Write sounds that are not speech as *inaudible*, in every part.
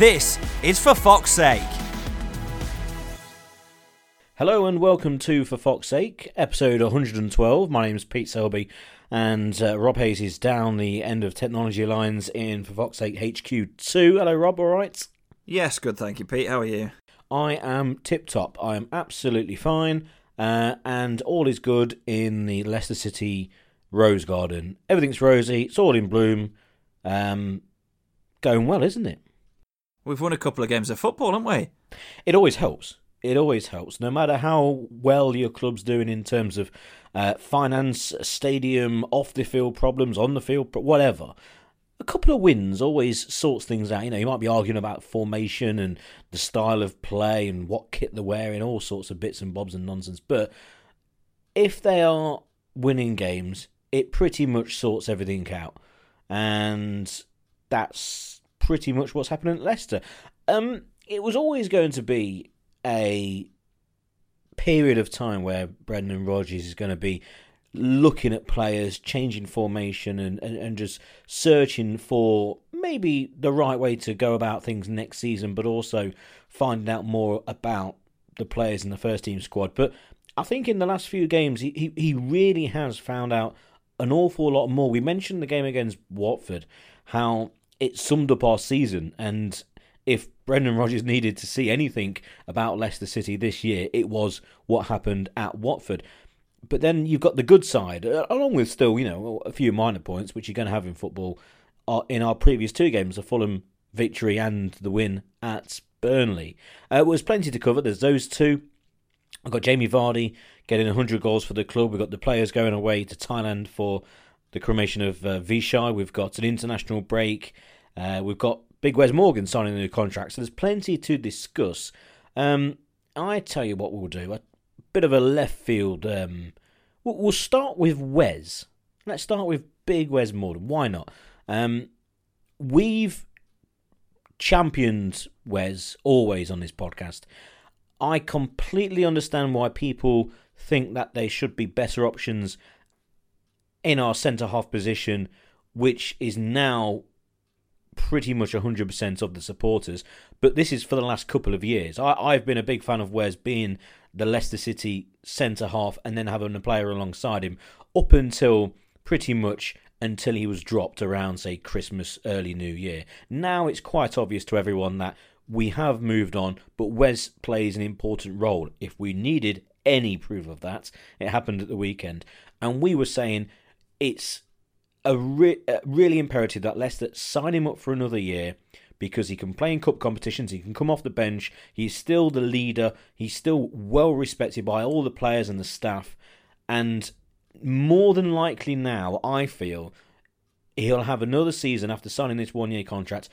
This is For Fox's Sake. Hello and welcome to For Fox's Sake, episode 112. My name is Pete Selby, and uh, Rob Hayes is down the end of technology lines in For Fox's Sake HQ2. Hello, Rob. All right. Yes, good, thank you, Pete. How are you? I am tip top. I am absolutely fine, uh, and all is good in the Leicester City Rose Garden. Everything's rosy. It's all in bloom. Um, going well, isn't it? We've won a couple of games of football, haven't we? It always helps. It always helps, no matter how well your club's doing in terms of uh, finance, stadium, off the field problems, on the field, whatever. A couple of wins always sorts things out. You know, you might be arguing about formation and the style of play and what kit they're wearing, all sorts of bits and bobs and nonsense. But if they are winning games, it pretty much sorts everything out. And that's pretty much what's happening at Leicester. Um, it was always going to be a period of time where Brendan Rodgers is going to be looking at players, changing formation, and, and, and just searching for maybe the right way to go about things next season, but also finding out more about the players in the first team squad. But I think in the last few games, he, he, he really has found out an awful lot more. We mentioned the game against Watford, how it summed up our season, and if Brendan Rodgers needed to see anything about Leicester City this year, it was what happened at Watford. But then you've got the good side, uh, along with still, you know, a few minor points, which you're going to have in football. In our previous two games, the Fulham victory and the win at Burnley. Uh, was plenty to cover. There's those two. I've got Jamie Vardy getting 100 goals for the club. We've got the players going away to Thailand for the cremation of uh, Vichai. We've got an international break. Uh, we've got Big Wes Morgan signing a new contract. So there's plenty to discuss. Um, I tell you what we'll do. A bit of a left field. Um, we'll, we'll start with Wes. Let's start with Big Wes Morgan. Why not? Um, we've championed Wes always on this podcast. I completely understand why people think that they should be better options in our centre half position, which is now pretty much 100% of the supporters. But this is for the last couple of years. I, have been a big fan of Wes being the Leicester City centre half and then having a player alongside him up until pretty much until he was dropped around, say, Christmas, early New Year. Now it's quite obvious to everyone that we have moved on, but Wes plays an important role. If we needed any proof of that, it happened at the weekend. And we were saying it's a re- really imperative that Leicester sign him up for another year because he can play in cup competitions, he can come off the bench, he's still the leader, he's still well respected by all the players and the staff, and more than likely now, I feel he'll have another season after signing this one year contract.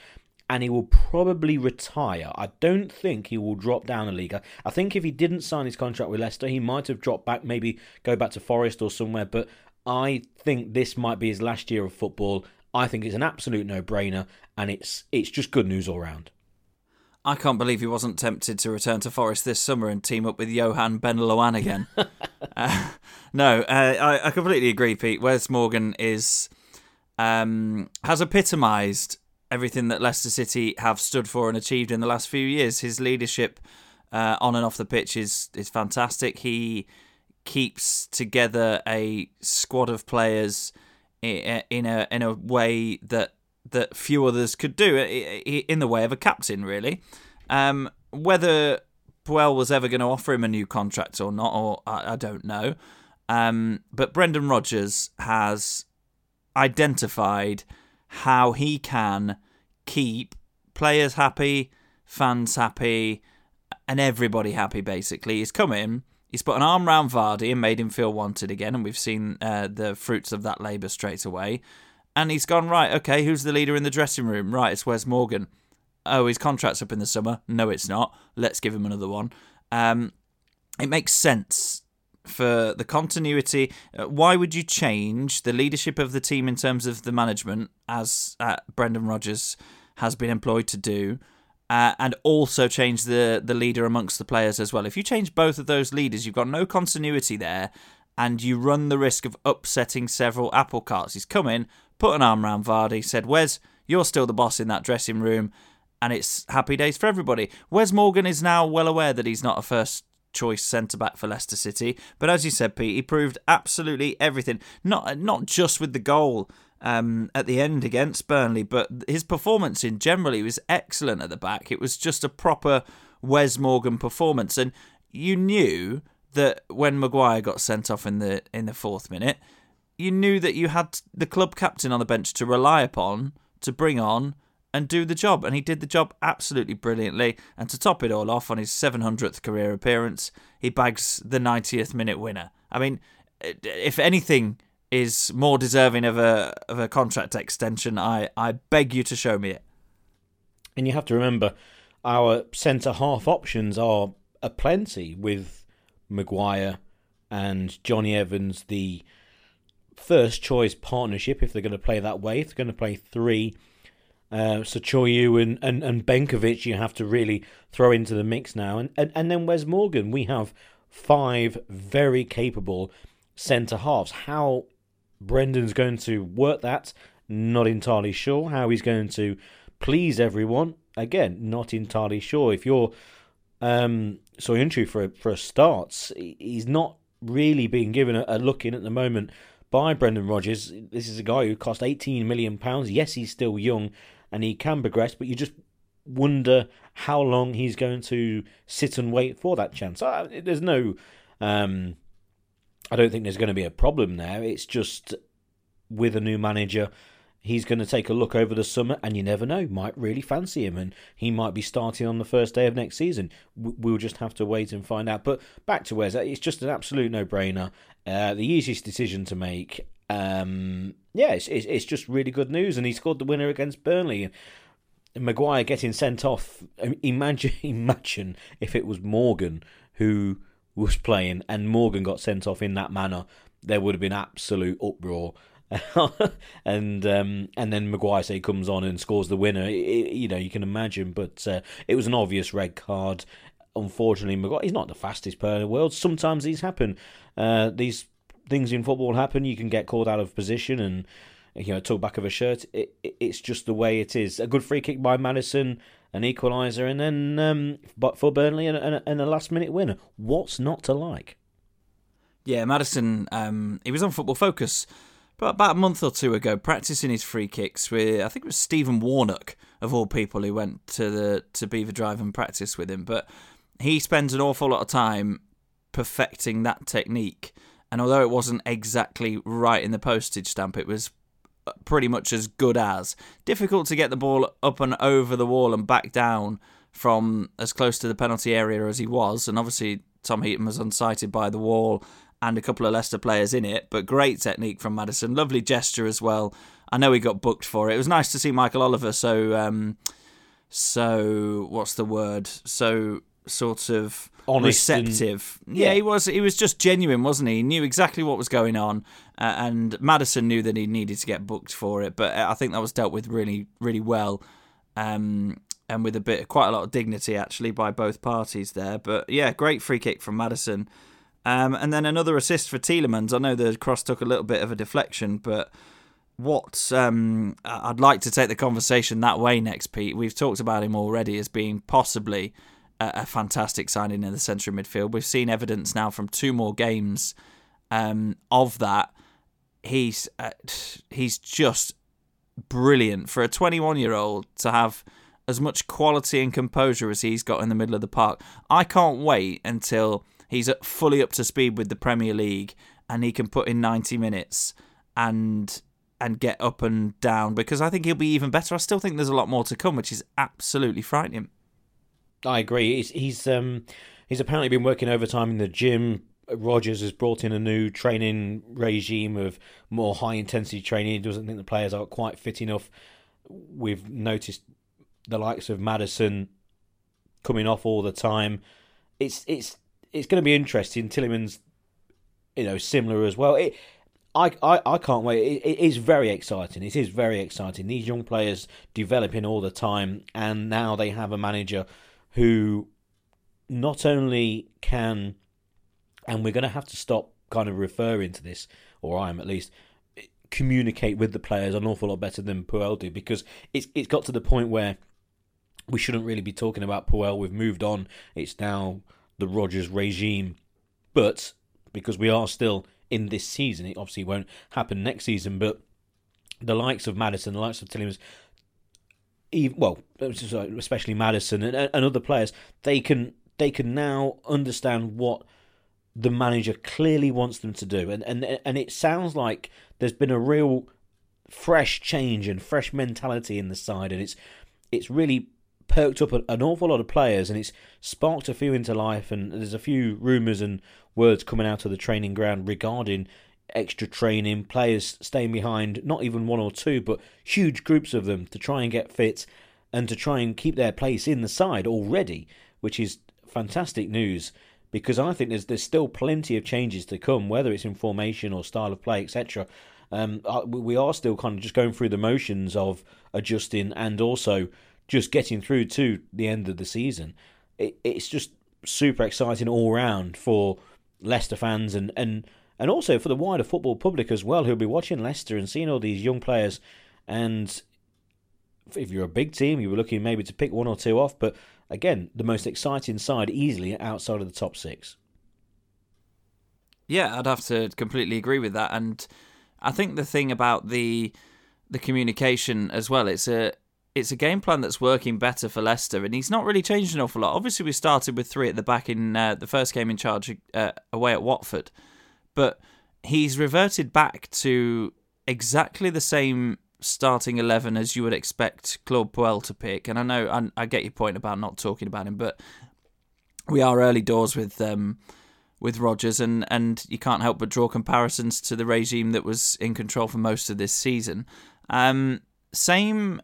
And he will probably retire. I don't think he will drop down a league. I think if he didn't sign his contract with Leicester, he might have dropped back, maybe go back to Forest or somewhere. But I think this might be his last year of football. I think it's an absolute no-brainer, and it's it's just good news all round. I can't believe he wasn't tempted to return to Forest this summer and team up with Johan Ben Loan again. *laughs* uh, no, uh, I, I, completely agree, Pete. Wes Morgan is um, has epitomised everything that Leicester City have stood for and achieved in the last few years. His leadership uh, on and off the pitch is is fantastic. He keeps together a squad of players in a in a way that that few others could do in the way of a captain really. Um, whether Puel was ever going to offer him a new contract or not or I, I don't know. Um, but Brendan Rodgers has identified how he can keep players happy fans happy and everybody happy basically. He's come in He's put an arm round Vardy and made him feel wanted again, and we've seen uh, the fruits of that labour straight away. And he's gone, right, okay, who's the leader in the dressing room? Right, it's Wes Morgan. oh, his contract's up in the summer. No, it's not. Let's give him another one. Um, it makes sense for the continuity. Uh, why would you change the leadership of the team in terms of the management, as uh, Brendan Rodgers has been employed to do, uh, and also change the the leader amongst the players as well? If you change both of those leaders, you've got no continuity there, and you run the risk of upsetting several apple carts. He's come in, put an arm around Vardy, said, "Wes, you're still the boss in that dressing room." And it's happy days for everybody. Wes Morgan is now well aware that he's not a first choice centre back for Leicester City. But as you said, Pete, he proved absolutely everything. Not not just with the goal um, at the end against Burnley, but his performance in generally was excellent at the back. It was just a proper Wes Morgan performance, and you knew that when Maguire got sent off in the in the fourth minute, you knew that you had the club captain on the bench to rely upon to bring on and do the job. And he did the job absolutely brilliantly. And to top it all off, on his 700th career appearance, he bags the 90th minute winner. I mean, if anything is more deserving of a of a contract extension, I, I beg you to show me it. And you have to remember, our centre half options are a plenty with Maguire and Jonny Evans, the first choice partnership if they're going to play that way. If they're going to play three uh, and, and, and Benkovic you have to really throw into the mix now. And, and, and then Wes Morgan. We have five very capable centre halves. How Brendan's going to work that, not entirely sure. How he's going to please everyone, again, not entirely sure. If you're um, Soyuncu for a, for a start, he's not really being given a, a look in at the moment by Brendan Rodgers. This is a guy who cost 18 million pounds. Yes, he's still young, and he can progress, but you just wonder how long he's going to sit and wait for that chance. there's no, um, I don't think there's going to be a problem there. It's just with a new manager, he's going to take a look over the summer, and you never know, might really fancy him, and he might be starting on the first day of next season. We'll just have to wait and find out. But back to Wes, it's just an absolute no-brainer. Uh, the easiest decision to make, um, yeah, it's, it's, it's just really good news, and he scored the winner against Burnley. Maguire getting sent off. Imagine, *laughs* imagine if it was Morgan who was playing and Morgan got sent off in that manner. There would have been absolute uproar. *laughs* and um, and then Maguire say comes on and scores the winner. It, you know, you can imagine, but uh, it was an obvious red card. Unfortunately, Maguire he's not the fastest player in the world. Sometimes these happen. Uh, these things in football happen. You can get called out of position and you know talk back of a shirt. It, it, it's just the way it is. A good free kick by Maddison, an equaliser, and then um, but for Burnley and, and, and, a last minute winner. What's not to like? Yeah, Maddison. Um, he was on Football Focus. About a month or two ago, practicing his free kicks with I think it was Stephen Warnock of all people who went to the to Belvoir Drive and practice with him. But he spends an awful lot of time perfecting that technique and although it wasn't exactly right in the postage stamp, it was pretty much as good as. Difficult to get the ball up and over the wall and back down from as close to the penalty area as he was. And obviously, Tom Heaton was unsighted by the wall and a couple of Leicester players in it. But great technique from Maddison. Lovely gesture as well. I know he got booked for it. It was nice to see Michael Oliver so. Um, so what's the word? So sort of Honest receptive. And, yeah. yeah. he was. He was just genuine, wasn't he? He knew exactly what was going on, uh, and Maddison knew that he needed to get booked for it. But uh, I think that was dealt with really, really well, um, and with a bit, quite a lot of dignity actually by both parties there. But yeah, great free kick from Maddison, um, and then another assist for Tielemans. I know the cross took a little bit of a deflection, but what um, I'd like to take the conversation that way next, Pete. We've talked about him already as being possibly a, fantastic signing in the centre of midfield. We've seen evidence now from two more games um, of that. He's uh, he's just brilliant for a 21 year old to have as much quality and composure as he's got in the middle of the park. I can't wait until he's fully up to speed with the Premier League and he can put in 90 minutes and and get up and down because I think he'll be even better. I still think there's a lot more to come, which is absolutely frightening. I agree. He's he's um he's apparently been working overtime in the gym. Rodgers has brought in a new training regime of more high intensity training. He doesn't think the players are quite fit enough. We've noticed the likes of Maddison coming off all the time. It's it's it's going to be interesting. Tielemans, you know, similar as well. It, I, I, I can't wait. It, it is very exciting. It is very exciting. These young players developing all the time, and now they have a manager who not only can, and we're going to have to stop kind of referring to this, or I am at least, communicate with the players an awful lot better than Puel do because it's it's got to the point where we shouldn't really be talking about Puel. We've moved on. It's now the Rodgers regime, but because we are still in this season, it obviously won't happen next season. But the likes of Maddison, the likes of Tielemans, even, well, especially Maddison and, and other players, they can they can now understand what the manager clearly wants them to do, and and and it sounds like there's been a real fresh change and fresh mentality in the side, and it's it's really perked up an awful lot of players, and it's sparked a few into life. And there's a few rumours and words coming out of the training ground regarding extra training, players staying behind, not even one or two, but huge groups of them to try and get fit and to try and keep their place in the side already, which is fantastic news because I think there's there's still plenty of changes to come, whether it's in formation or style of play, etc. Um, we are still kind of just going through the motions of adjusting and also just getting through to the end of the season. It, it's just super exciting all round for Leicester fans and, and and also for the wider football public as well, who'll be watching Leicester and seeing all these young players. And if you're a big team, you were looking maybe to pick one or two off, but again, the most exciting side easily outside of the top six. Yeah, I'd have to completely agree with that, and I think the thing about the the communication as well, it's a it's a game plan that's working better for Leicester, and he's not really changed an awful lot. Obviously, we started with three at the back in uh, the first game in charge uh, away at Watford, but he's reverted back to exactly the same starting 11 as you would expect Claude Puel to pick. And I know I, I, get your point about not talking about him, but we are early doors with um, with Rodgers, and, and you can't help but draw comparisons to the regime that was in control for most of this season. Um, same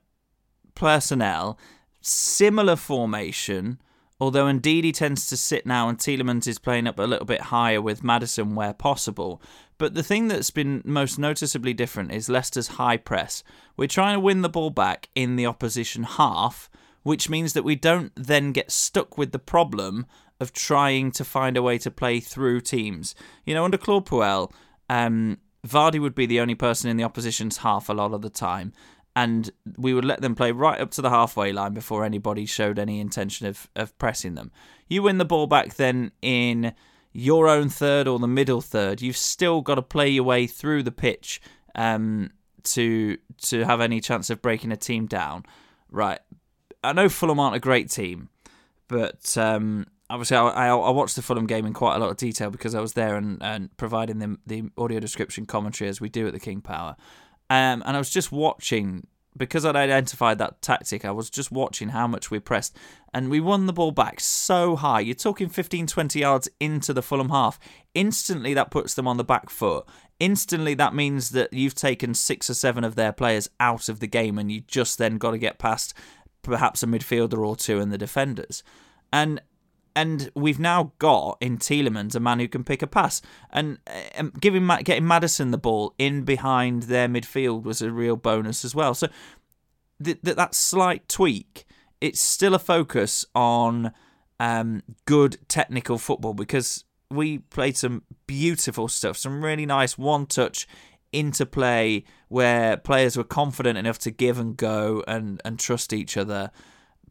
personnel, similar formation. Although Ndidi tends to sit now, and Tielemans is playing up a little bit higher with Maddison where possible. But the thing that's been most noticeably different is Leicester's high press. We're trying to win the ball back in the opposition half, which means that we don't then get stuck with the problem of trying to find a way to play through teams. You know, under Claude Puel, um, Vardy would be the only person in the opposition's half a lot of the time, and we would let them play right up to the halfway line before anybody showed any intention of, of pressing them. You win the ball back then in your own third or the middle third, you've still got to play your way through the pitch um, to to have any chance of breaking a team down. Right. I know Fulham aren't a great team, but um, obviously I, I, I, watched the Fulham game in quite a lot of detail because I was there and, and providing them the audio description commentary as we do at the King Power. Um, and I was just watching because I'd identified that tactic, I was just watching how much we pressed, and we won the ball back so high. You're talking 15, 20 yards into the Fulham half. Instantly, that puts them on the back foot. Instantly, that means that you've taken six or seven of their players out of the game, and you just then got to get past perhaps a midfielder or two and the defenders. And and we've now got in Tielemans a man who can pick a pass, and um, giving getting Maddison the ball in behind their midfield was a real bonus as well. So th- th- that slight tweak, it's still a focus on um, good technical football because we played some beautiful stuff, some really nice one-touch interplay where players were confident enough to give and go and and trust each other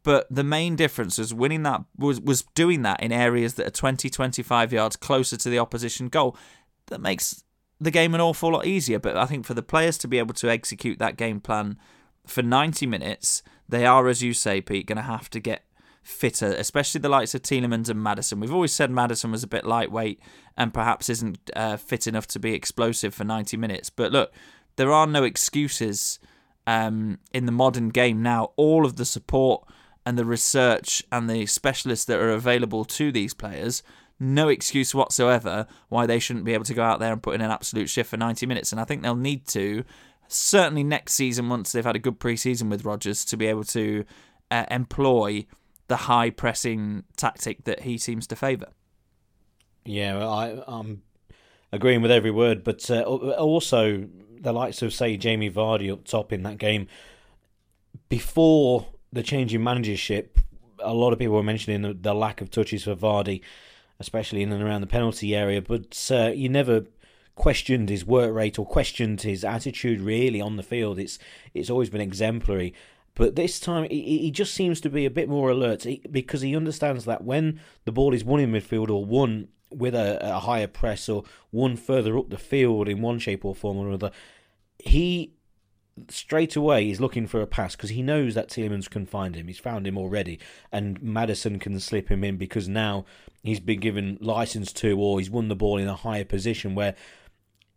but the main difference was winning that was was doing that in areas that are 20 25 yards closer to the opposition goal. That makes the game an awful lot easier. But i think for the players to be able to execute that game plan for 90 minutes they are as you say pete going to have to get fitter especially the likes of Tielemans and Maddison. we've always said Maddison was a bit lightweight and perhaps isn't uh, fit enough to be explosive for 90 minutes. But look there are no excuses um, in the modern game now. All of the support and the research and the specialists that are available to these players, no excuse whatsoever why they shouldn't be able to go out there and put in an absolute shift for 90 minutes. And I think they'll need to, certainly next season, once they've had a good preseason with Rodgers, to be able to uh, employ the high pressing tactic that he seems to favour. Yeah, I, I'm agreeing with every word, but uh, also the likes of say Jamie Vardy up top in that game before the change in managership. A lot of people were mentioning the, the lack of touches for Vardy, especially in and around the penalty area. But uh, you never questioned his work rate or questioned his attitude really on the field. It's it's always been exemplary. But this time, he, he just seems to be a bit more alert because he understands that when the ball is won in midfield or won with a, a higher press or one further up the field in one shape or form or another, he straight away he's looking for a pass because he knows that Tielemans can find him. He's found him already, and Maddison can slip him in because now he's been given license to, or he's won the ball in a higher position where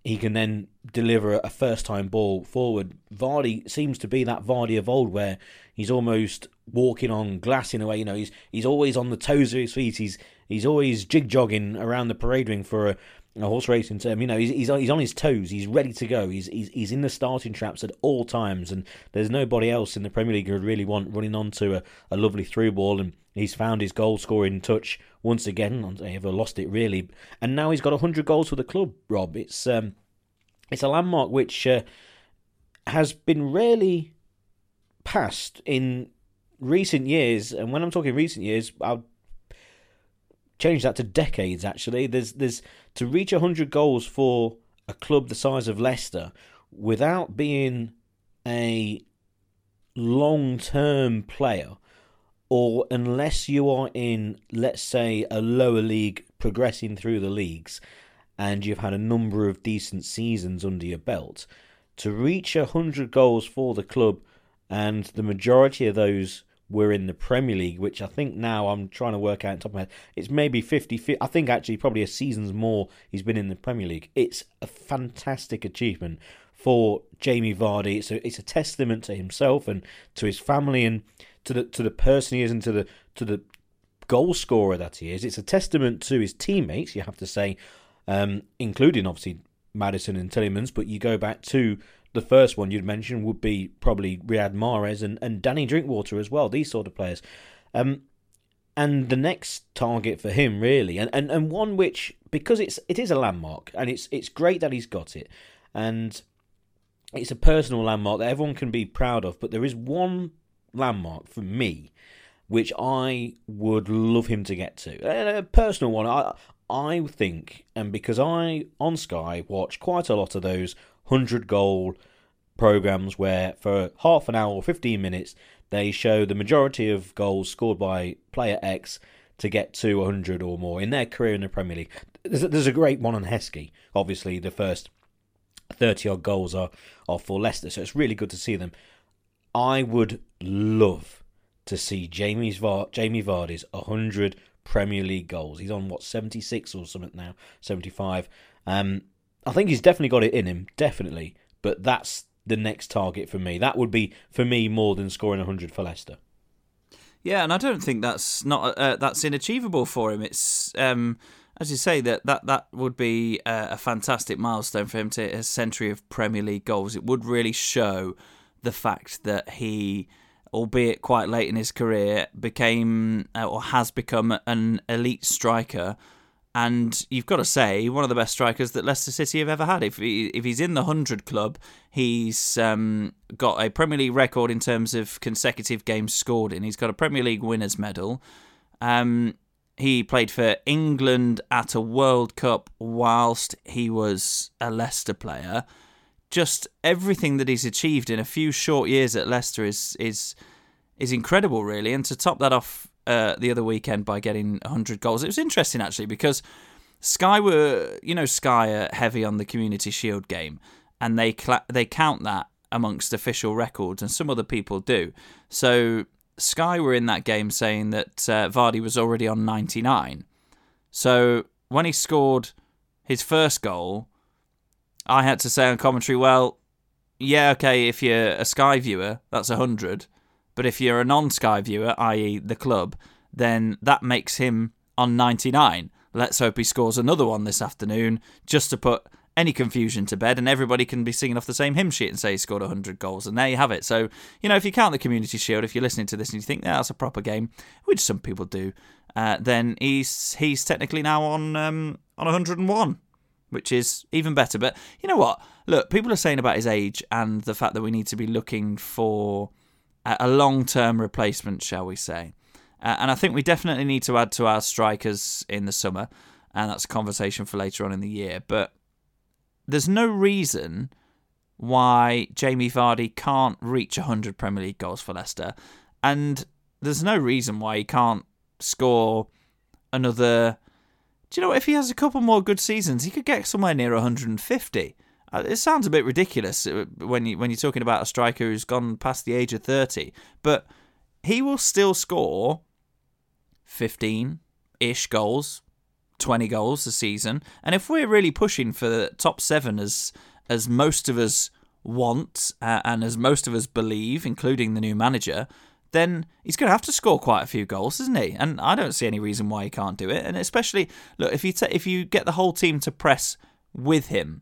he can then deliver a first time ball forward. Vardy seems to be that Vardy of old where he's almost walking on glass in a way. You know, he's he's always on the toes of his feet. He's he's always jig jogging around the parade ring for a, a horse racing term. You know, he's, he's he's on his toes. He's ready to go. He's, he's he's in the starting traps at all times. And there's nobody else in the Premier League who would really want running onto a, a lovely through ball. And he's found his goal scoring touch once again. He ever lost it really. And now he's got hundred goals for the club. Rob, it's um, it's a landmark which uh, has been rarely passed in recent years. And when I'm talking recent years, I'll change that to decades. Actually, there's there's to reach hundred goals for a club the size of Leicester without being a long-term player or unless you are in let's say a lower league progressing through the leagues and you've had a number of decent seasons under your belt to reach 100 goals for the club and the majority of those were in the Premier League, which I think now I'm trying to work out on top of my head. It's maybe 50, I think actually probably a season's more he's been in the Premier League. It's a fantastic achievement for Jamie Vardy. It's a, it's a testament to himself and to his family and to the to the person he is and to the to the goal scorer that he is. It's a testament to his teammates, you have to say, um, including obviously Maddison and Tielemans. But you go back to the first one you'd mention would be probably Riyad Mahrez and, and Danny Drinkwater as well, these sort of players. Um, and the next target for him really, and, and, and one which because it's it is a landmark and it's it's great that he's got it, and it's a personal landmark that everyone can be proud of. But there is one landmark for me which I would love him to get to. A personal one. I I think, and because I on Sky watch quite a lot of those hundred goal programs where for half an hour or fifteen minutes they show the majority of goals scored by player X to get to 100 or more in their career in the Premier League. There's a, there's a great one on Heskey. Obviously, the first 30 odd goals are, are for Leicester, so it's really good to see them. I would love to see Jamie's Var- Jamie Vardy's 100 Premier League goals. He's on what 76 or something now, 75. Um, I think he's definitely got it in him, definitely. But that's the next target for me. That would be for me more than scoring 100 for Leicester. Yeah, and I don't think that's not uh, that's inachievable for him. It's um, as you say that that that would be a, fantastic milestone for him to a century of Premier League goals. It would really show the fact that he albeit quite late in his career, became uh, or has become an elite striker. And you've got to say, one of the best strikers that Leicester City have ever had. If he, if he's in the hundred club, he's um, got a Premier League record in terms of consecutive games scored in. He's got a Premier League winners medal. Um, he played for England at a World Cup whilst he was a Leicester player just everything that he's achieved in a few short years at Leicester is is is incredible, really. And to top that off uh, the other weekend by getting 100 goals, it was interesting actually because Sky were, you know, Sky are heavy on the Community Shield game, and they they count that amongst official records, and some other people do. So Sky were in that game saying that uh, Vardy was already on 99. So when he scored his first goal, I had to say on commentary, well, yeah, okay, if you're a Sky viewer, that's 100. But if you're a non Sky viewer, i.e., the club, then that makes him on 99. Let's hope he scores another one this afternoon just to put any confusion to bed, and everybody can be singing off the same hymn sheet and say he scored 100 goals, and there you have it. So, you know, if you count the Community Shield, if you're listening to this and you think yeah, that's a proper game, which some people do, uh, then he's he's technically now on um, on 101, which is even better. But you know what? Look, people are saying about his age and the fact that we need to be looking for a long term replacement, shall we say. Uh, and I think we definitely need to add to our strikers in the summer, and that's a conversation for later on in the year. But there's no reason why Jamie Vardy can't reach 100 Premier League goals for Leicester, and there's no reason why he can't score another. Do you know what? if he has a couple more good seasons, he could get somewhere near 150. Uh, it sounds a bit ridiculous uh, when you when you're talking about a striker who's gone past the age of 30, but he will still score 15 ish goals 20 goals a season. And if we're really pushing for the top seven, as as most of us want uh, and as most of us believe, including the new manager, then he's going to have to score quite a few goals, isn't he? And I don't see any reason why he can't do it. And especially, look, if you t- if you get the whole team to press with him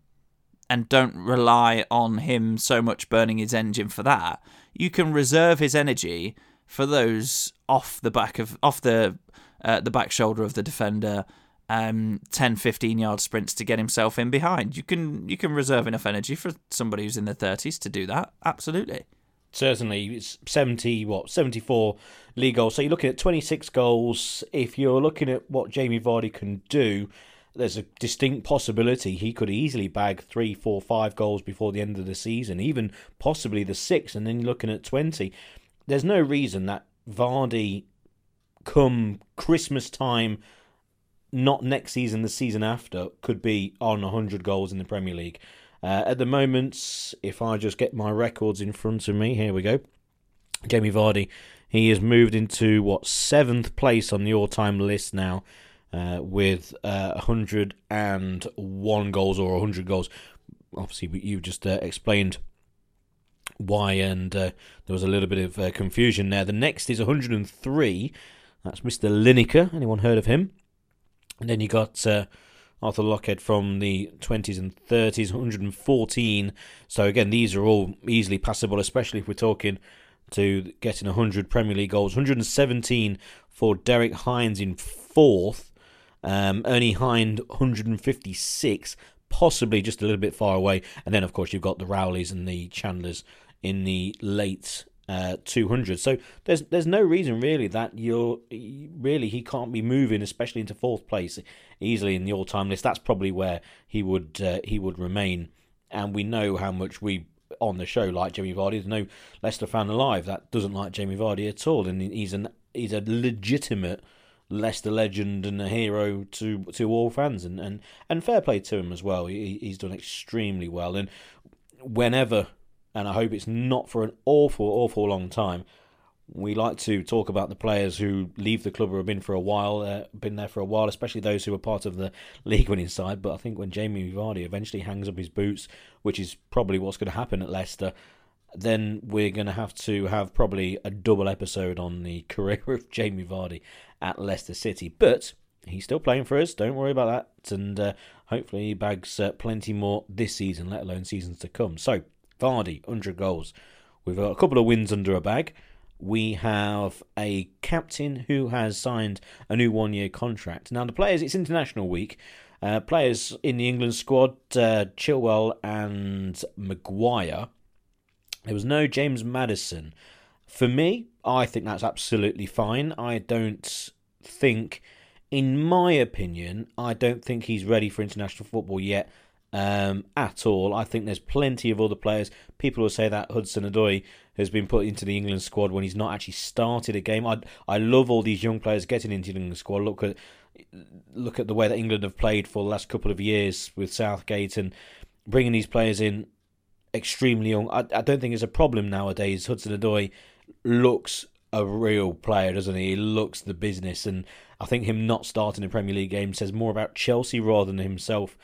and don't rely on him so much burning his engine for that, you can reserve his energy for those off the back of off the uh, the back shoulder of the defender um, 10, 15 yard sprints to get himself in behind. You can you can reserve enough energy for somebody who's in their 30s to do that. Absolutely. Certainly, it's 70, what, 74 league goals. So you're looking at 26 goals. If you're looking at what Jamie Vardy can do, there's a distinct possibility he could easily bag three, four, five goals before the end of the season, even possibly the six, and then looking at 20. There's no reason that Vardy, come Christmas time, not next season, the season after, could be on 100 goals in the Premier League. Uh, at the moment, if I just get my records in front of me, here we go. Jamie Vardy, he has moved into what seventh place on the all-time list now, uh, with uh, 101 goals or 100 goals. Obviously, you just uh, explained why, and uh, there was a little bit of uh, confusion there. The next is 103. That's Mr. Lineker. Anyone heard of him? And then you got uh, Arthur Lochhead from the 20s and 30s, 114. So again, these are all easily passable, especially if we're talking to getting 100 Premier League goals. 117 for Derek Hines in fourth. Um, Ernie Hine 156, possibly just a little bit far away. And then, of course, you've got the Rowleys and the Chandlers in the late uh, 200. So there's there's no reason really that you're really he can't be moving, especially into fourth place easily in the all-time list. That's probably where he would uh, he would remain. And we know how much we on the show like Jamie Vardy. There's no Leicester fan alive that doesn't like Jamie Vardy at all, and he's an he's a legitimate Leicester legend and a hero to to all fans, and and, and fair play to him as well. He, he's done extremely well, and whenever and I hope it's not for an awful, awful long time. We like to talk about the players who leave the club or have been for a while, uh, been there for a while, especially those who are part of the *laughs* league winning side. But I think when Jamie Vardy eventually hangs up his boots, which is probably what's going to happen at Leicester, then we're going to have to have probably a double episode on the *laughs* career of Jamie Vardy at Leicester City. But he's still playing for us. Don't worry about that. And uh, hopefully he bags uh, plenty more this season, let alone seasons to come. So Vardy, 100 goals. We've got a couple of wins under a bag. We have a captain who has signed a new one year contract. Now, the players, it's international week. Uh, players in the England squad, uh, Chilwell and Maguire. There was no James Maddison. For me, I think that's absolutely fine. I don't think, in my opinion, I don't think he's ready for international football yet um, at all. I think there's plenty of other players. People will say that Hudson Odoi has been put into the England squad when he's not actually started a game. I I love all these young players getting into the England squad. Look at look at the way that England have played for the last couple of years with Southgate and bringing these players in extremely young. I, I don't think it's a problem nowadays. Hudson Odoi looks a real player, doesn't he? He looks the business, and I think him not starting a Premier League game says more about Chelsea rather than himself.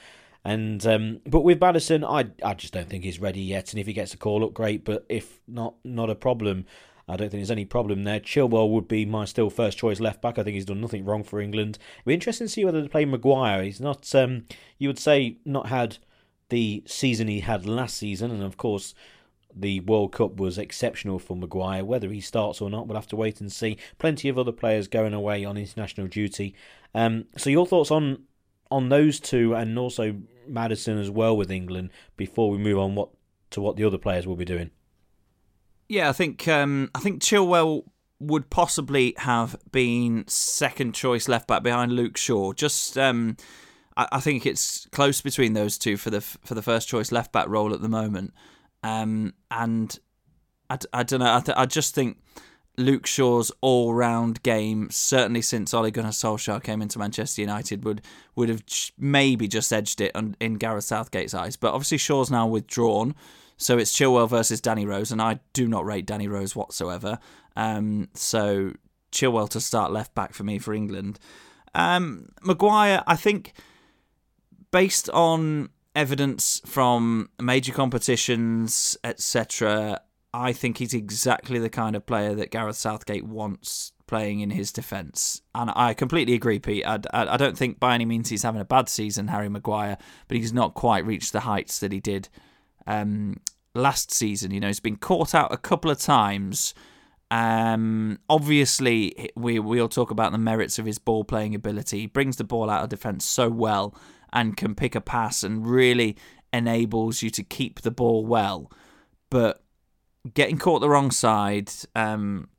And um, but with Maddison, I I just don't think he's ready yet. And if he gets a call up, great. But if not, not a problem. I don't think there's any problem there. Chilwell would be my still first choice left back. I think he's done nothing wrong for England. It'd be interesting to see whether they play Maguire. He's not, um, you would say, not had the season he had last season, and of course, the World Cup was exceptional for Maguire. Whether he starts or not, we'll have to wait and see. Plenty of other players going away on international duty. Um, so, your thoughts on on those two, and also Maddison as well with England, before we move on what to what the other players will be doing. Yeah, I think um, I think Chilwell would possibly have been second choice left back behind Luke Shaw. Just um, I, I, think it's close between those two for the for the first choice left back role at the moment. Um, and I, I don't know. I, th- I just think Luke Shaw's all round game, certainly since Ole Gunnar Solskjaer came into Manchester United, would would have maybe just edged it in Gareth Southgate's eyes. But obviously Shaw's now withdrawn. So it's Chilwell versus Danny Rose, and I do not rate Danny Rose whatsoever. Um, so Chilwell to start left back for me for England. Um, Maguire, I think, based on evidence from major competitions, etc., I think he's exactly the kind of player that Gareth Southgate wants playing in his defence. And I completely agree, Pete. I, I, don't think by any means he's having a bad season, Harry Maguire, but he's not quite reached the heights that he did um, last season. You know, he's been caught out a couple of times. Um, obviously, we we all talk about the merits of his ball playing ability. He brings the ball out of defence so well and can pick a pass and really enables you to keep the ball well. But getting caught the wrong side, um,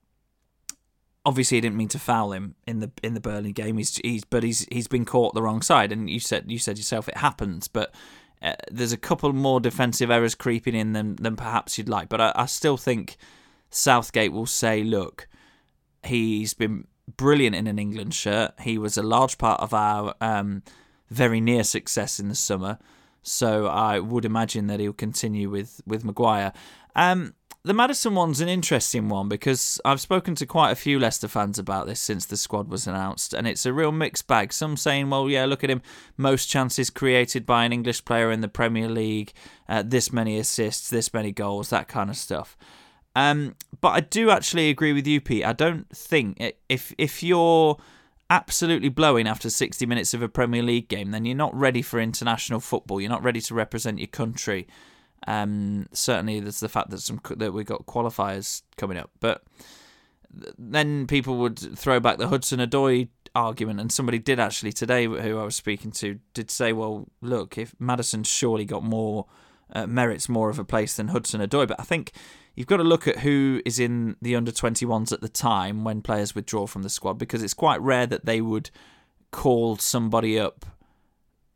obviously he didn't mean to foul him in the in the Burnley game. He's he's but he's he's been caught the wrong side, and you said you said yourself it happens, but uh, there's a couple more defensive errors creeping in than than perhaps you'd like. But I, I still think Southgate will say, look, he's been brilliant in an England shirt. He was a large part of our um, very near success in the summer. So I would imagine that he'll continue with with Maguire. Um, the Maddison one's an interesting one because I've spoken to quite a few Leicester fans about this since the squad was announced, and it's a real mixed bag. Some saying, well, yeah, look at him, most chances created by an English player in the Premier League, uh, this many assists, this many goals, that kind of stuff. Um, but I do actually agree with you, Pete. I don't think if if you're absolutely blowing after 60 minutes of a Premier League game, then you're not ready for international football. You're not ready to represent your country. Um, certainly, there's the fact that some that we got qualifiers coming up, but then people would throw back the Hudson-Odoi argument, and somebody did actually today, who I was speaking to, did say, "Well, look, if Maddison surely got more uh, merits, more of a place than Hudson-Odoi," but I think you've got to look at who is in the under 21s at the time when players withdraw from the squad, because it's quite rare that they would call somebody up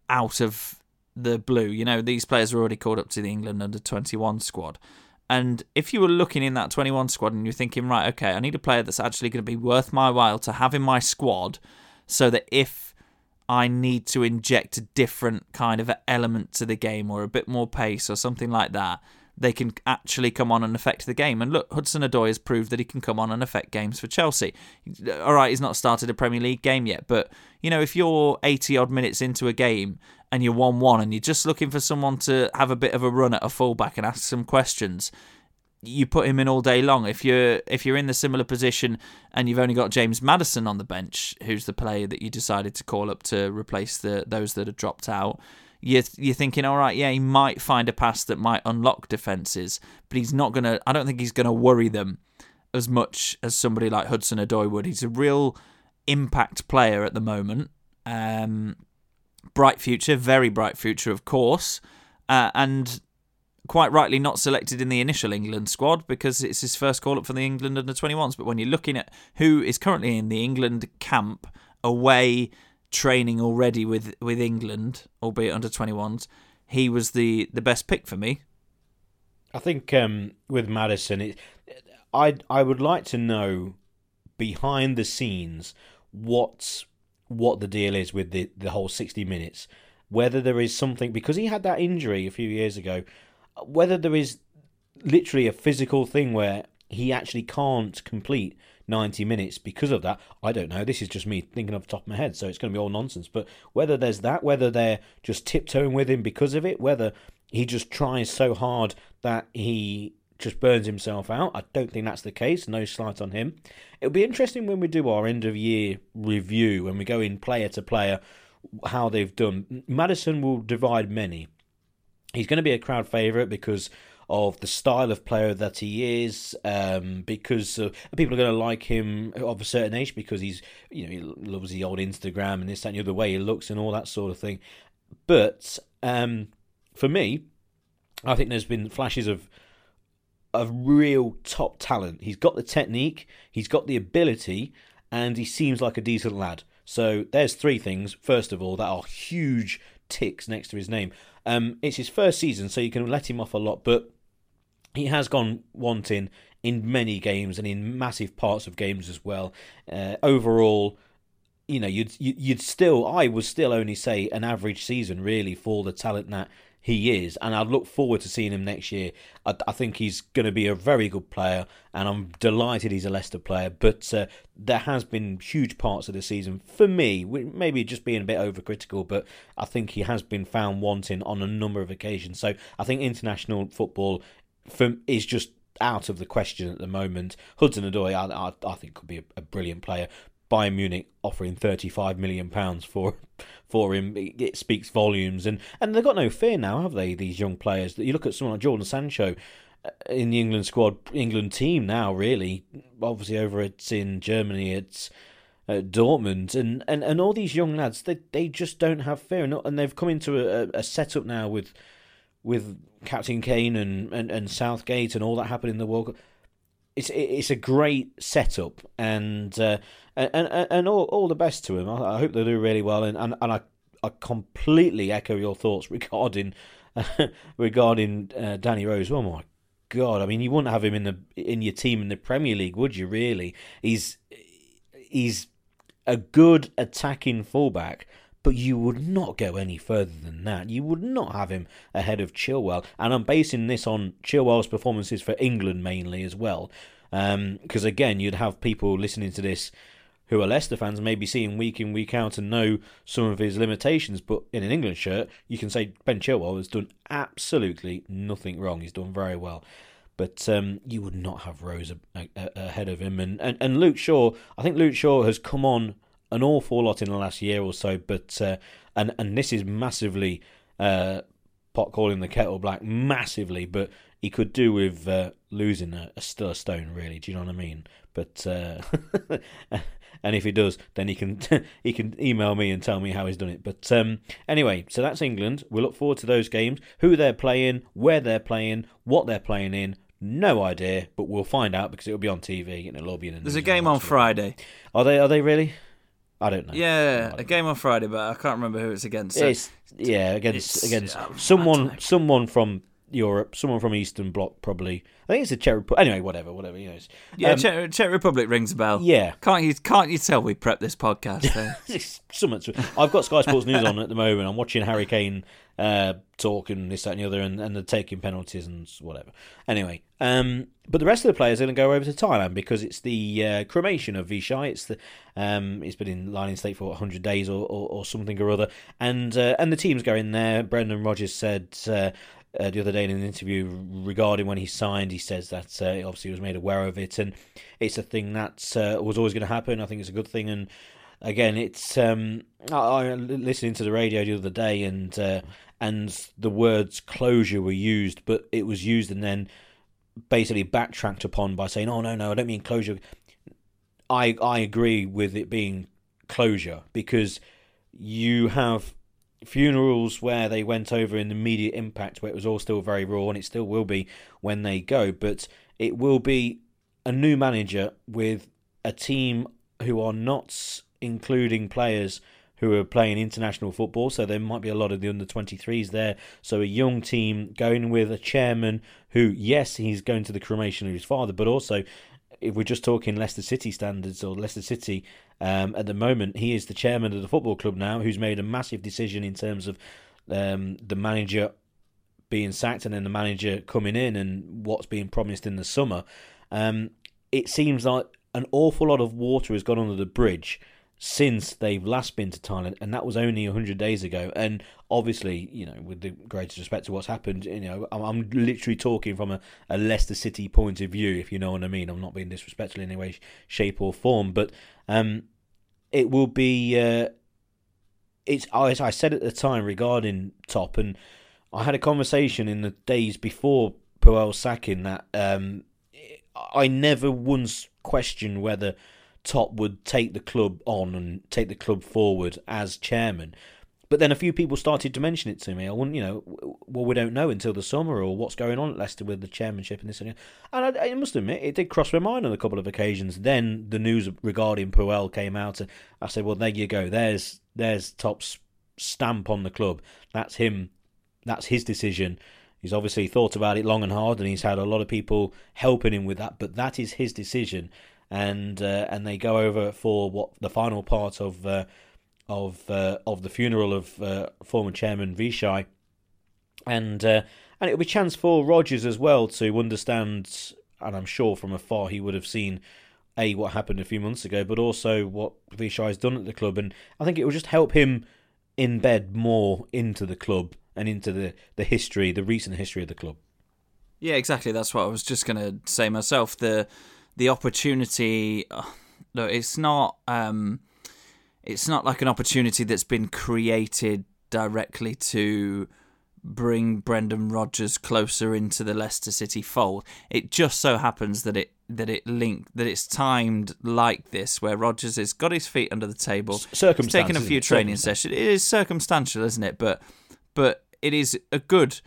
out of the blue. You know, these players are already called up to the England under 21 squad. And if you were looking in that 21 squad and you're thinking, right, okay, I need a player that's actually going to be worth my while to have in my squad so that if I need to inject a different kind of element to the game or a bit more pace or something like that, they can actually come on and affect the game. And look, Hudson-Odoi has proved that he can come on and affect games for Chelsea. Uh, all right, he's not started a Premier League game yet, but you know, if you're 80 odd minutes into a game and you're 1 1 and you're just looking for someone to have a bit of a run at a fullback and ask some questions, you put him in all day long. If you're if you're in the similar position and you've only got James Maddison on the bench, who's the player that you decided to call up to replace the those that have dropped out, you're, you're thinking, all right, yeah, he might find a pass that might unlock defenses, but he's not gonna. I don't think he's gonna worry them as much as somebody like Hudson-Odoi would. He's a real impact player at the moment. Um, bright future, very bright future, of course, uh, and quite rightly not selected in the initial England squad because it's his first call up for the England under 21s. But when you're looking at who is currently in the England camp away training already with with England, albeit under 21s, he was the the best pick for me. I think um, with Maddison, it, I I would like to know behind the scenes what what the deal is with the the whole 60 minutes. Whether there is something because he had that injury a few years ago, whether there is literally a physical thing where he actually can't complete 90 minutes because of that. I don't know. This is just me thinking off the top of my head, so it's going to be all nonsense. But whether there's that, whether they're just tiptoeing with him because of it, whether he just tries so hard that he just burns himself out, I don't think that's the case. No slight on him. It'll be interesting when we do our end of year review, when we go in player to player, how they've done. Maddison will divide many. He's going to be a crowd favourite because of the style of player that he is, um, because uh, people are going to like him of a certain age because he's, you know, he loves the old Instagram and this, that, and the other way he looks and all that sort of thing. But um, for me, I think there's been flashes of of real top talent. He's got the technique, he's got the ability, and he seems like a decent lad. So there's three things. First of all, that are huge ticks next to his name. Um, it's his first season, so you can let him off a lot, but he has gone wanting in many games and in massive parts of games as well. Uh, overall, you know, you'd you'd still, I would still only say an average season really for the talent that he is, and I look forward to seeing him next year. I, I think he's going to be a very good player, and I'm delighted he's a Leicester player. But uh, there has been huge parts of the season for me, maybe just being a bit overcritical, but I think he has been found wanting on a number of occasions. So I think international football for, is just out of the question at the moment. Hudson Odoi, I, I, I think could be a, a brilliant player. Bayern Munich offering 35 million pounds for for him it speaks volumes. And and they've got no fear now have they these young players? That you look at someone like Jadon Sancho uh, in the England squad England team now really. Obviously over it's in Germany it's uh, Dortmund. And, and and all these young lads they they just don't have fear. And, and they've come into a, a setup now with with Captain Kane and, and, and Southgate and all that happened in the World Cup. It's it's a great setup, and uh, and and, and all, all the best to him. I, I, hope they do really well, and and, and I I completely echo your thoughts *laughs* regarding regarding uh, Danny Rose. Oh my god! I mean, you wouldn't have him in the in your team in the Premier League, would you? Really? He's he's a good attacking fullback but you would not go any further than that. You would not have him ahead of Chilwell. And I'm basing this on Chilwell's performances for England mainly as well. Because um, again, you'd have people listening to this who are Leicester fans, may be seeing week in, week out and know some of his limitations. But in an England shirt, you can say Ben Chilwell has done absolutely nothing wrong. He's done very well. But um, you would not have Rose a, a, ahead of him. And, and, and Luke Shaw, I think Luke Shaw has come on an awful lot in the last year or so, but uh, and and this is massively uh, pot calling the kettle black massively, but he could do with uh, losing a, a still a stone, really. Do you know what I mean? But uh, *laughs* and if he does, then he can *laughs* he can email me and tell me how he's done it. But um, anyway, so that's England. We look forward to those games. Who they're playing, where they're playing, what they're playing in. No idea, but we'll find out because it'll be on TV and it'll all be in. The There's a game on Friday. Are they? Are they really? I don't know. Yeah, a game on Friday, but I can't remember who it's against. So it's, yeah, against against um, someone someone from Europe, someone from Eastern Bloc, probably. I think it's a Czech Republic. Anyway, whatever, whatever. You know. Yeah, um, Czech, Czech, Republic rings a bell. Yeah. Can't you? Can't you tell we prep this podcast? *laughs* I've got Sky Sports News on at the moment. I'm watching Harry Kane uh, talk and this, that, and the other, and, and the taking penalties and whatever. Anyway, um, but the rest of the players are going to go over to Thailand because it's the uh, cremation of Vichai. It's the um, it's been in line in state for 100 days or, or, or something or other, and uh, and the team's going there. Brendan Rodgers said. Uh, the other day in an interview regarding when he signed, he says that uh, obviously he was made aware of it, and it's a thing that uh, was always going to happen. I think it's a good thing, and again, it's um, I, I listening to the radio the other day, and uh, and the words closure were used, but it was used and then basically backtracked upon by saying, "Oh no, no, I don't mean closure." I I agree with it being closure because you have funerals where they went over in the immediate impact where it was all still very raw and it still will be when they go but it will be a new manager with a team who are not including players who are playing international football. So there might be a lot of the under 23s there. So a young team going with a chairman who, yes, he's going to the cremation of his father, but also if we're just talking Leicester City standards or Leicester City um, at the moment, he is the chairman of the football club now, who's made a massive decision in terms of um, the manager being sacked and then the manager coming in and what's being promised in the summer. Um, it seems like an awful lot of water has gone under the bridge since they've last been to Thailand, and that was only 100 days ago. And obviously, you know, with the greatest respect to what's happened, you know, I'm, I'm literally talking from a, a, Leicester City point of view, if you know what I mean. I'm not being disrespectful in any way, shape, or form, but um, it will be. Uh, it's as I said at the time regarding Top, and I had a conversation in the days before Puel's sacking that um, I never once questioned whether Top would take the club on and take the club forward as chairman. But then a few people started to mention it to me. I wouldn't, you know, well, we don't know until the summer or what's going on at Leicester with the chairmanship and this and that. And I, I must admit, it did cross my mind on a couple of occasions. Then the news regarding Puel came out, and I said, "Well, there you go. There's there's Top's stamp on the club. That's him. That's his decision." He's obviously thought about it long and hard, and he's had a lot of people helping him with that. But that is his decision, and uh, and they go over for what the final part of uh, of uh, of the funeral of uh, former chairman Vichai, and uh, and it'll be a chance for Rodgers as well to understand, and I'm sure from afar he would have seen a what happened a few months ago, but also what Vichai has done at the club, and I think it will just help him embed more into the club and into the, the history, the recent history of the club. Yeah, exactly. That's what I was just going to say myself. The the opportunity, uh, look, it's not um, it's not like an opportunity that's been created directly to bring Brendan Rodgers closer into the Leicester City fold. It just so happens that it that it linked that it's timed like this, where Rodgers has got his feet under the table, taken a few training sessions. It is circumstantial, isn't it? But but it is a good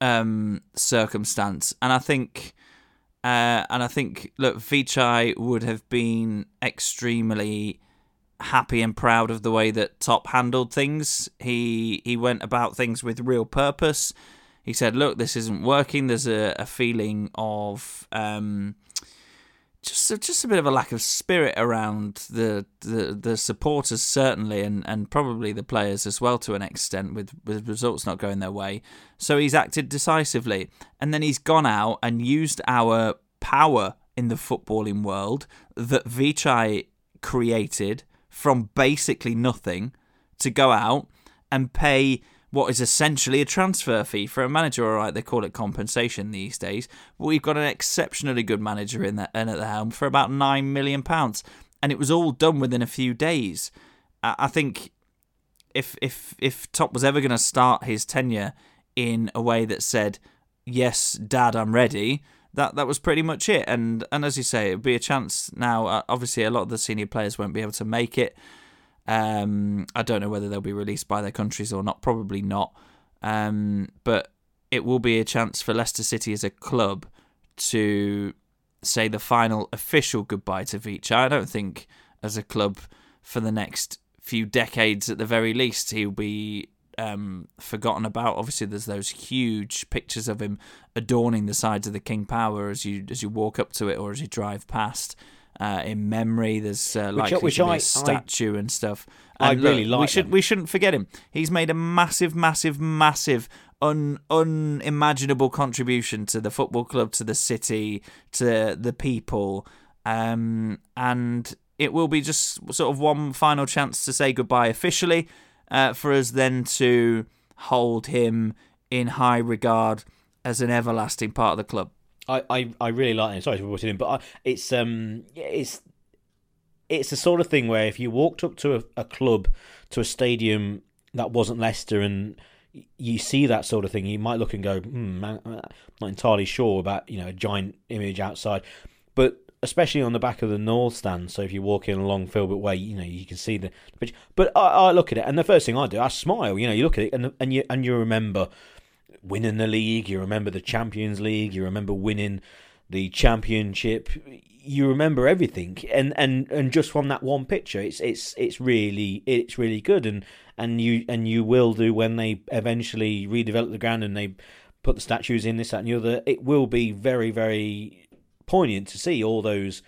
um, circumstance, and I think. Uh, and I think, look, Vichai would have been extremely happy and proud of the way that Top handled things. He he went about things with real purpose. He said, "Look, this isn't working. There's a, a feeling of um, just a, just a bit of a lack of spirit around the, the the supporters certainly and, and probably the players as well to an extent with, with results not going their way. So he's acted decisively and then he's gone out and used our power in the footballing world that Vichai created from basically nothing to go out and pay what is essentially a transfer fee for a manager. All right, they call it compensation these days. But we've got an exceptionally good manager in, the, in at the helm for about nine million pounds, and it was all done within a few days. I think if if if Top was ever going to start his tenure in a way that said, "Yes, Dad, I'm ready," that that was pretty much it. And and as you say, it'd be a chance now. Uh, obviously, a lot of the senior players won't be able to make it. Um, I don't know whether they'll be released by their countries or not. Probably not. Um, but it will be a chance for Leicester City as a club to say the final official goodbye to Vichai. I don't think as a club for the next few decades at the very least he'll be um, forgotten about. Obviously, there's those huge pictures of him adorning the sides of the King Power as you as you walk up to it or as you drive past uh, in memory. There's uh, likely which, which to be I, a statue I, and stuff. And I really look, like. We should them. we shouldn't forget him. He's made a massive, massive, massive. Un, unimaginable contribution to the football club, to the city, to the people, um, and it will be just sort of one final chance to say goodbye officially, uh, for us then to hold him in high regard as an everlasting part of the club. I, I, I really like it. Sorry to put it in, but I, it's um it's it's the sort of thing where if you walked up to a, a club to a stadium that wasn't Leicester and you see that sort of thing, you might look and go, hmm, I'm not entirely sure about you know a giant image outside, but especially on the back of the north stand. So if you're walking along Filbert Way, you know you can see the, the But I, I, look at it, and the first thing I do, I smile. You know, you look at it, and and you and you remember winning the league, you remember the Champions League, you remember winning the championship, you remember everything, and and and just from that one picture, it's it's it's really it's really good, and and you and you will do when they eventually redevelop the ground and they put the statues in this that and the other. It will be very very poignant to see all those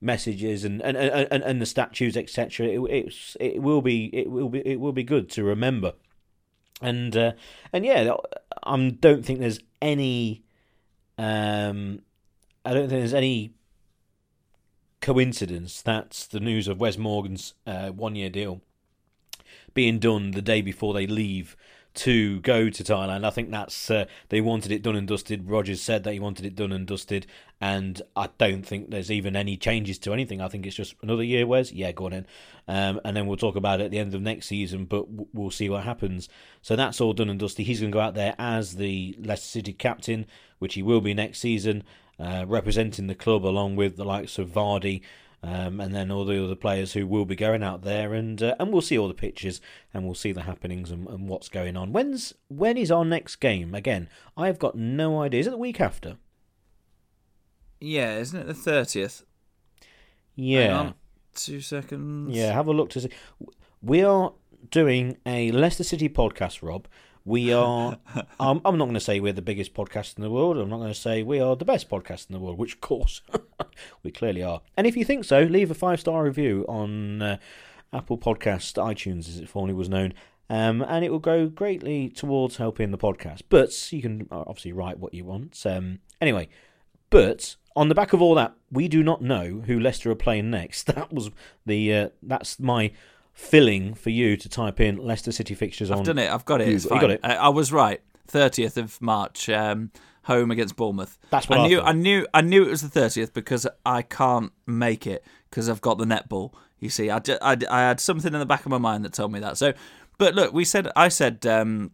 messages and and and, and the statues etc. It, it's it will be it will be it will be good to remember and uh, and yeah, I don't think there's any. Um, I don't think there's any coincidence that's the news of Wes Morgan's uh, one-year deal being done the day before they leave to go to Thailand. I think that's uh, they wanted it done and dusted. Rodgers said that he wanted it done and dusted, and I don't think there's even any changes to anything. I think it's just another year. Where's yeah, go on in, um, and then we'll talk about it at the end of next season. But we'll see what happens. So that's all done and dusty. He's going to go out there as the Leicester City captain, which he will be next season, uh, representing the club along with the likes of Vardy um, and then all the other players who will be going out there, and uh, and we'll see all the pictures and we'll see the happenings and, and what's going on. When's when is our next game? Again, I've got no idea. Is it the week after? Yeah, isn't it the thirtieth? Yeah. Two seconds. Yeah, have a look to see. We are doing a Leicester City podcast, Rob. We are. *laughs* I'm, I'm not going to say we're the biggest podcast in the world. I'm not going to say we are the best podcast in the world, which, of course, we clearly are. And if you think so, leave a five star review on uh, Apple Podcast, iTunes, as it formerly was known. Um, and it will go greatly towards helping the podcast. But you can uh, obviously write what you want. Um, anyway, but on the back of all that, we do not know who Leicester are playing next. *laughs* That was the uh, that's my filling for you to type in Leicester City fixtures I've on. done it. I've got it. It's You got it. I, I was right. Thirtieth of March, um, home against Bournemouth. That's what I I knew. thought. I knew. I knew it was the thirtieth because I can't make it because I've got the netball. You see, I, ju- I, I had something in the back of my mind that told me that. So, but look, we said. I said. Um,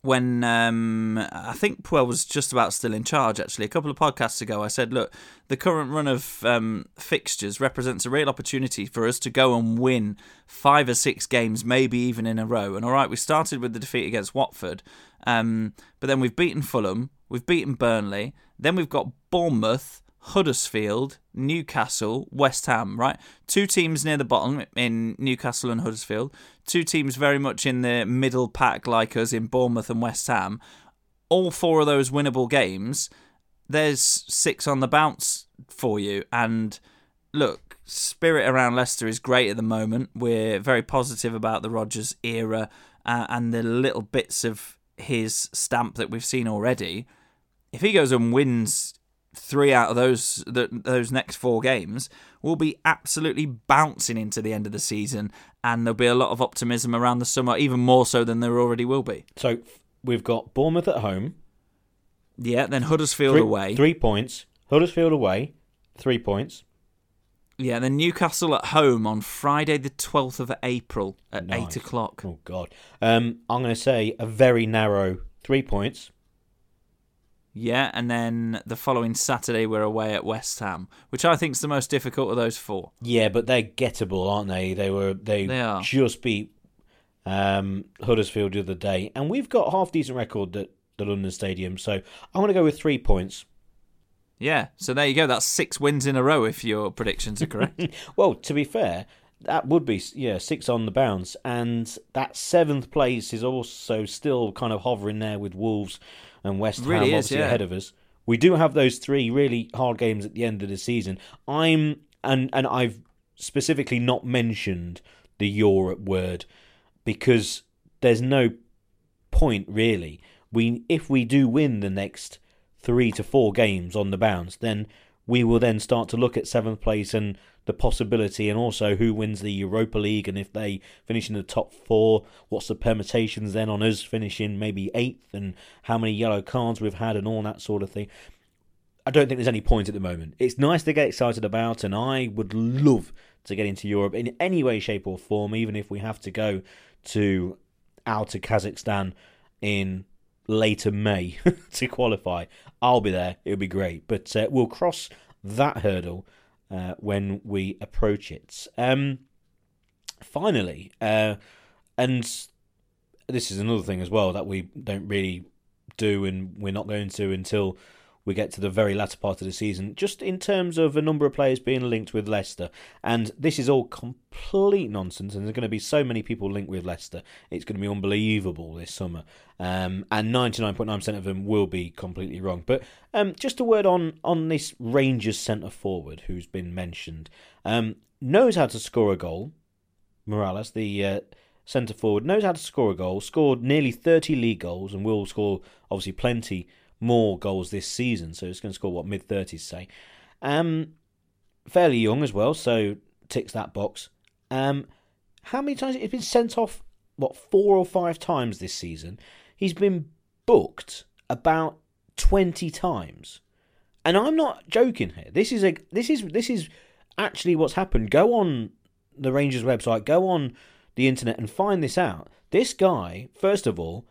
when um, I think Puel was just about still in charge, actually, a couple of podcasts ago, I said, look, the current run of um, fixtures represents a real opportunity for us to go and win five or six games, maybe even in a row. And all right, we started with the defeat against Watford, um, but then we've beaten Fulham, we've beaten Burnley, then we've got Bournemouth. Huddersfield, Newcastle, West Ham, right? Two teams near the bottom in Newcastle and Huddersfield. Two teams very much in the middle pack like us in Bournemouth and West Ham. All four of those winnable games, there's six on the bounce for you. And look, spirit around Leicester is great at the moment. We're very positive about the Rodgers era uh, and the little bits of his stamp that we've seen already. If he goes and wins three out of those the, those next four games, we'll be absolutely bouncing into the end of the season, and there'll be a lot of optimism around the summer, even more so than there already will be. So we've got Bournemouth at home, Yeah, then Huddersfield three, away. three points. Huddersfield away, three points. Yeah, then Newcastle at home on Friday, the 12th of April at Nice. 8 o'clock. Oh God. Um, I'm going to say a very narrow three points. Yeah, and then the following Saturday, we're away at West Ham, which I think is the most difficult of those four. Yeah, but they're gettable, aren't they? They were they, They are. just beat um, Huddersfield the other day, and we've got half decent record at the London Stadium. So I'm going to go with three points. Yeah, so there you go. That's six wins in a row if your predictions are correct. *laughs* Well, to be fair, that would be yeah six on the bounce, and that seventh place is also still kind of hovering there with Wolves and West Ham Really is, obviously yeah. ahead of us. We do have those three really hard games at the end of the season. I'm and and I've specifically not mentioned the Europe word because there's no point really. We if we do win the next three to four games on the bounce, then we will then start to look at seventh place and the possibility, and also who wins the Europa League, and if they finish in the top four, what's the permutations then on us finishing maybe eighth, and how many yellow cards we've had, and all that sort of thing. I don't think there's any point at the moment. It's nice to get excited about, and I would love to get into Europe in any way, shape, or form, even if we have to go to outer Kazakhstan in later May *laughs* to qualify. I'll be there. It'll be great. But uh, we'll cross that hurdle uh, when we approach it. Um, finally, uh, and this is another thing as well that we don't really do, and we're not going to until we get to the very latter part of the season, just in terms of a number of players being linked with Leicester. And this is all complete nonsense, and there's going to be so many people linked with Leicester. It's going to be unbelievable this summer. Um, and 99.9% of them will be completely wrong. But um, just a word on, on this Rangers centre forward who's been mentioned. Um, knows how to score a goal. Morelos, the uh, centre forward, knows how to score a goal, scored nearly 30 league goals, and will score obviously plenty more goals this season. So it's going to score what mid 30s, say. Um, fairly young as well, so ticks that box. Um, how many times He's been sent off what four or five times this season. He's been booked about twenty times, and I'm not joking here. This is a this is this is actually what's happened. Go on the Rangers website, go on the internet, and find this out. This guy, first of all,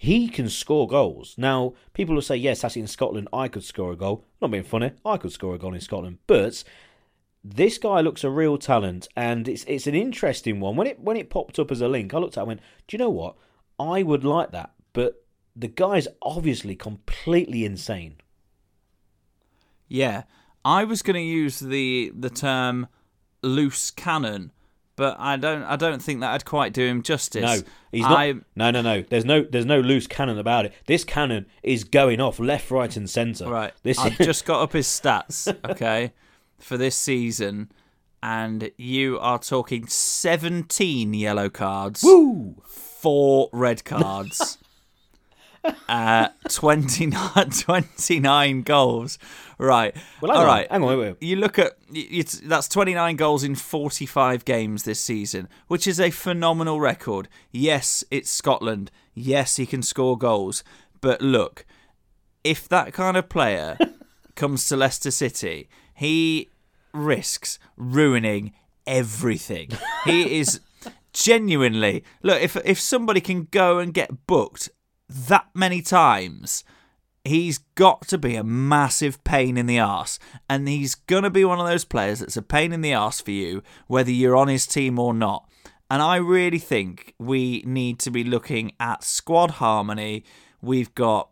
he can score goals. Now, people will say, yes, that's in Scotland. I could score a goal. Not being funny, I could score a goal in Scotland. But this guy looks a real talent, and it's it's an interesting one. When it when it popped up as a link, I looked at it and went, do you know what? I would like that, but the guy's obviously completely insane. Yeah, I was going to use the the term loose cannon but I don't I don't think that'd quite do him justice. No, he's not. I, no, no, no. There's no there's no loose cannon about it. This cannon is going off left, right, and centre. Right. This I've *laughs* just got up his stats. Okay, for this season, and you are talking 17 yellow cards. Woo! Four red cards. *laughs* uh, 29, *laughs* 29 goals. Right. Well, All on, right. Hang on, wait, wait. You look at it's, that's 29 goals in 45 games this season, which is a phenomenal record. Yes, it's Scotland. Yes, he can score goals. But look, if that kind of player *laughs* comes to Leicester City, he risks ruining everything. He is *laughs* genuinely look if if somebody can go and get booked that many times, he's got to be a massive pain in the arse. And he's going to be one of those players that's a pain in the arse for you, whether you're on his team or not. And I really think we need to be looking at squad harmony. We've got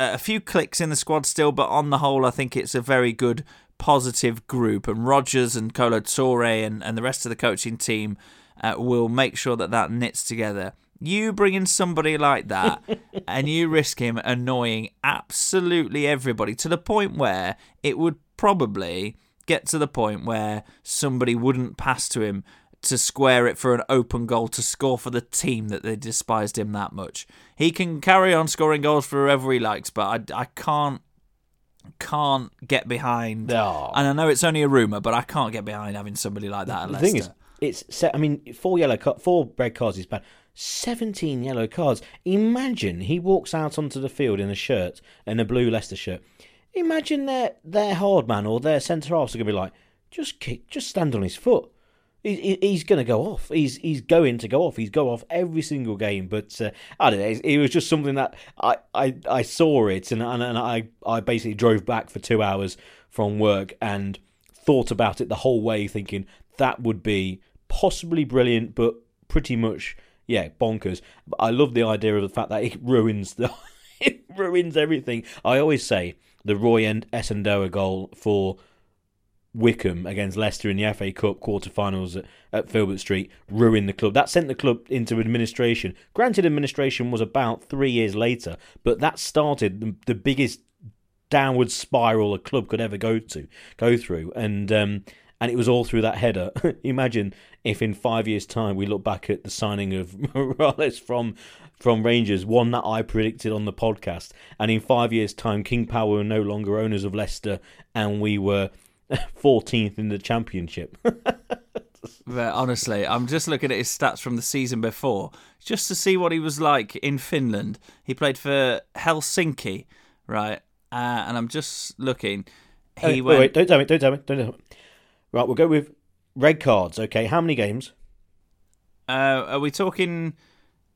a few clicks in the squad still, but on the whole, I think it's a very good, positive group. And Rodgers and Kolo Touré and, and the rest of the coaching team uh, will make sure that that knits together. You bring in somebody like that and you risk him annoying absolutely everybody to the point where it would probably get to the point where somebody wouldn't pass to him to square it for an open goal to score for the team that they despised him that much. He can carry on scoring goals for whoever he likes, but I, I can't can't get behind. Oh. And I know it's only a rumor, but I can't get behind having somebody like that. the thing is, it's. Set. I mean, four yellow, four red cards is bad. 17 yellow cards. Imagine he walks out onto the field in a shirt, in a blue Leicester shirt. Imagine their their hard man or their centre halves are going to be like, just kick, just stand on his foot. He, he's going to go off. He's he's going to go off. He's go off every single game. But uh, I don't know. It was just something that I, I, I saw it and, and and I I basically drove back for two hours from work and thought about it the whole way, thinking that would be possibly brilliant, but pretty much yeah, bonkers. But I love the idea of the fact that it *laughs* ruins the *laughs* it ruins everything. I always say the Roy and Essandoh goal for Wycombe against Leicester in the FA Cup quarter-finals at, at Filbert Street ruined the club. That sent the club into administration. Granted, administration was about three years later, but that started the, the biggest downward spiral a club could ever go to go through. And um, and it was all through that header. *laughs* Imagine if in five years' time we look back at the signing of *laughs* Morelos from from Rangers, one that I predicted on the podcast, and in five years' time, King Power were no longer owners of Leicester, and we were *laughs* 14th in the Championship. but honestly, I'm just looking at his stats from the season before, just to see what he was like in Finland. He played for Helsinki, right? Uh, and I'm just looking. He wait, went... wait, don't tell me, don't tell me, don't tell me. Right, we'll go with red cards. Okay, how many games? Uh, are we talking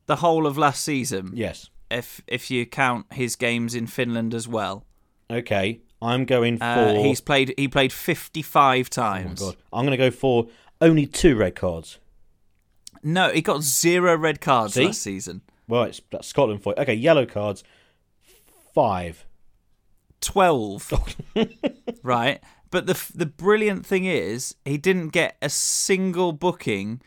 the whole of last season? Yes. If if you count his games in Finland as well. Okay, I'm going uh, for. Uh, he's played. He played 55 times. Oh my god! I'm going to go for only two red cards. No, he got zero red cards See? last season. Well, it's that's Scotland for Okay, yellow cards. Five. Twelve. *laughs* right. But the the brilliant thing is, he didn't get a single booking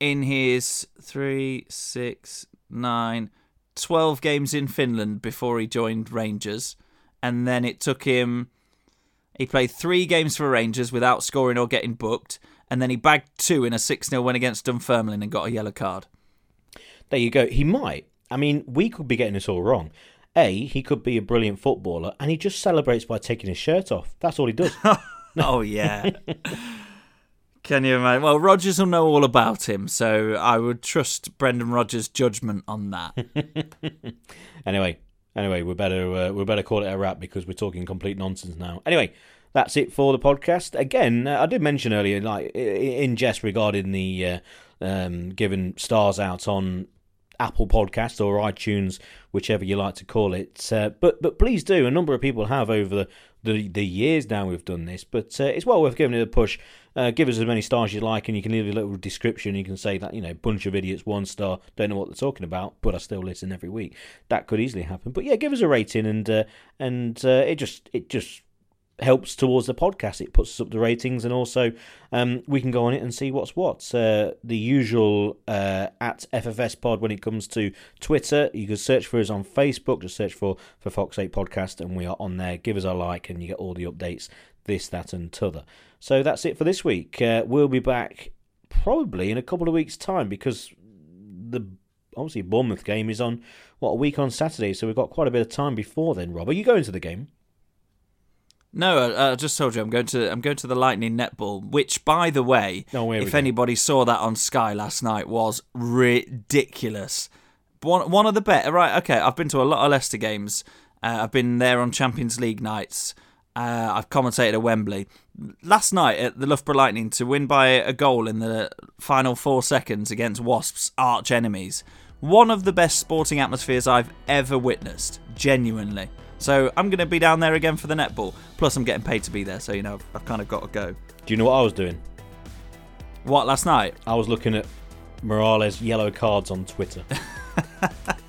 in his three, six, nine, 12 games in Finland before he joined Rangers. And then it took him. He played three games for Rangers without scoring or getting booked. And then he bagged two in a 6 0 win against Dunfermline and got a yellow card. There you go. He might. I mean, we could be getting this all wrong. A, he could be a brilliant footballer, and he just celebrates by taking his shirt off. That's all he does. *laughs* oh yeah. Can you imagine? Well, Rodgers will know all about him, so I would trust Brendan Rodgers' judgment on that. *laughs* anyway, anyway, we better uh, we better call it a wrap because we're talking complete nonsense now. Anyway, that's it for the podcast. Again, uh, I did mention earlier, like in jest regarding the uh, um, giving stars out on Apple Podcast or iTunes, whichever you like to call it. Uh, but but please do. A number of people have over the the, the years now we've done this, but uh, it's well worth giving it a push. Uh, give us as many stars as you like, and you can leave a little description. You can say that you know, bunch of idiots, one star, don't know what they're talking about, but I still listen every week. That could easily happen. But yeah, give us a rating, and uh, and uh, it just it just helps towards the podcast. It puts up the ratings, and also um, we can go on it and see what's what. Uh, the usual uh, at FFS Pod when it comes to Twitter. You can search for us on Facebook. Just search for for Fox Eight Podcast, and we are on there. Give us a like, and you get all the updates. This, that, and t'other. So that's it for this week. Uh, we'll be back probably in a couple of weeks' time because the obviously Bournemouth game is on what a week on Saturday, so we've got quite a bit of time before then. Rob, are you going to the game? No, I, I, just told you I'm going to I'm going to the Lightning netball, which, by the way, oh, if anybody saw that on Sky last night, was ridiculous. One one of the better. Right, okay. I've been to a lot of Leicester games. Uh, I've been there on Champions League nights. Uh, I've commentated at Wembley last night at the Loughborough Lightning to win by a goal in the final four seconds against Wasps' arch enemies. One of the best sporting atmospheres I've ever witnessed. Genuinely. So I'm going to be down there again for the netball. Plus, I'm getting paid to be there, so you know I've, I've kind of got to go. Do you know what I was doing? What last night? I was looking at Morelos' yellow cards on Twitter. *laughs*